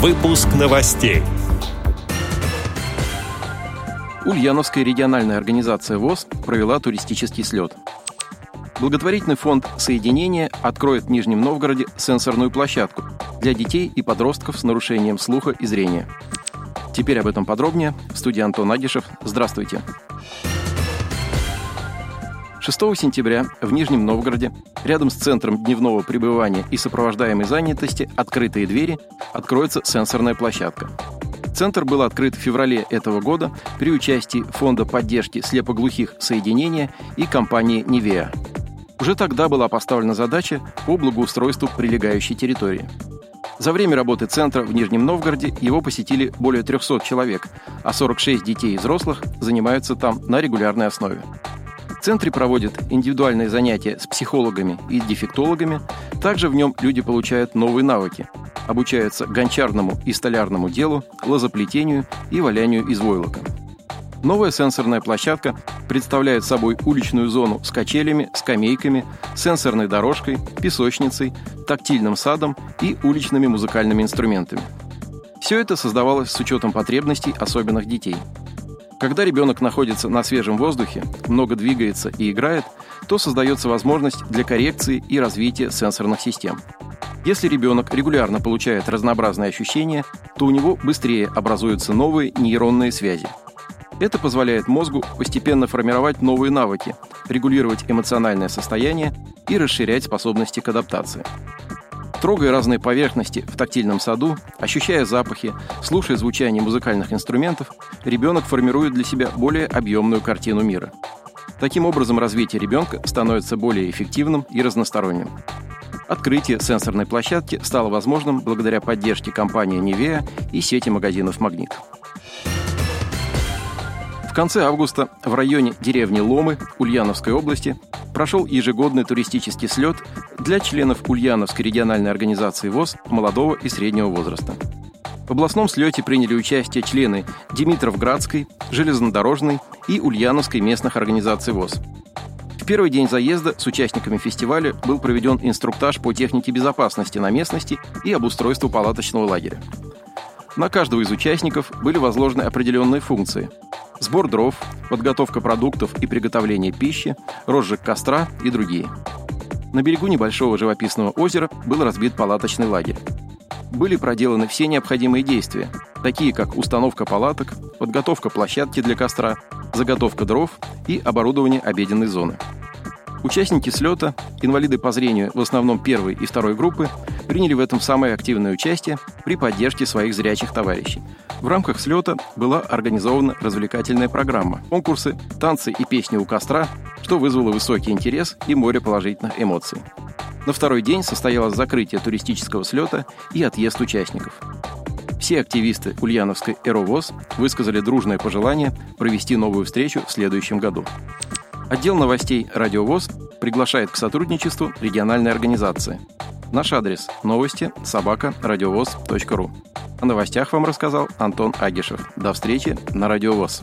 Выпуск новостей. Ульяновская региональная организация ВОЗ провела туристический слет. Благотворительный фонд «Соединение» откроет в Нижнем Новгороде сенсорную площадку для детей и подростков с нарушением слуха и зрения. Теперь об этом подробнее. В студии Антон Агишев. Здравствуйте. 6 сентября в Нижнем Новгороде, рядом с центром дневного пребывания и сопровождаемой занятости «Открытые двери» откроется сенсорная площадка. Центр был открыт в феврале этого года при участии Фонда поддержки слепоглухих соединения и компании «Невеа». Уже тогда была поставлена задача по благоустройству прилегающей территории. За время работы центра в Нижнем Новгороде его посетили более 300 человек, а 46 детей и взрослых занимаются там на регулярной основе. В центре проводят индивидуальные занятия с психологами и дефектологами. Также в нем люди получают новые навыки. Обучаются гончарному и столярному делу, лозоплетению и валянию из войлока. Новая сенсорная площадка представляет собой уличную зону с качелями, скамейками, сенсорной дорожкой, песочницей, тактильным садом и уличными музыкальными инструментами. Все это создавалось с учетом потребностей особенных детей – когда ребенок находится на свежем воздухе, много двигается и играет, то создается возможность для коррекции и развития сенсорных систем. Если ребенок регулярно получает разнообразные ощущения, то у него быстрее образуются новые нейронные связи. Это позволяет мозгу постепенно формировать новые навыки, регулировать эмоциональное состояние и расширять способности к адаптации. Трогая разные поверхности в тактильном саду, ощущая запахи, слушая звучание музыкальных инструментов, ребенок формирует для себя более объемную картину мира. Таким образом, развитие ребенка становится более эффективным и разносторонним. Открытие сенсорной площадки стало возможным благодаря поддержке компании «Невея» и сети магазинов «Магнит». Конце августа в районе деревни Ломы Ульяновской области прошел ежегодный туристический слет для членов Ульяновской региональной организации ВОЗ молодого и среднего возраста. В областном слете приняли участие члены Димитровградской, Железнодорожной и Ульяновской местных организаций ВОЗ. В первый день заезда с участниками фестиваля был проведен инструктаж по технике безопасности на местности и обустройству палаточного лагеря. На каждого из участников были возложены определенные функции – сбор дров, подготовка продуктов и приготовление пищи, розжиг костра и другие. На берегу небольшого живописного озера был разбит палаточный лагерь. Были проделаны все необходимые действия, такие как установка палаток, подготовка площадки для костра, заготовка дров и оборудование обеденной зоны. Участники слета, инвалиды по зрению в основном первой и второй группы, приняли в этом самое активное участие при поддержке своих зрячих товарищей. В рамках слета была организована развлекательная программа, конкурсы, танцы и песни у костра, что вызвало высокий интерес и море положительных эмоций. На второй день состоялось закрытие туристического слета и отъезд участников. Все активисты Ульяновской «Эровоз» высказали дружное пожелание провести новую встречу в следующем году. Отдел новостей «Радиовоз» приглашает к сотрудничеству региональной организации. Наш адрес – новости собака радиовоз.ру. О новостях вам рассказал Антон Агишев. До встречи на «Радиовоз».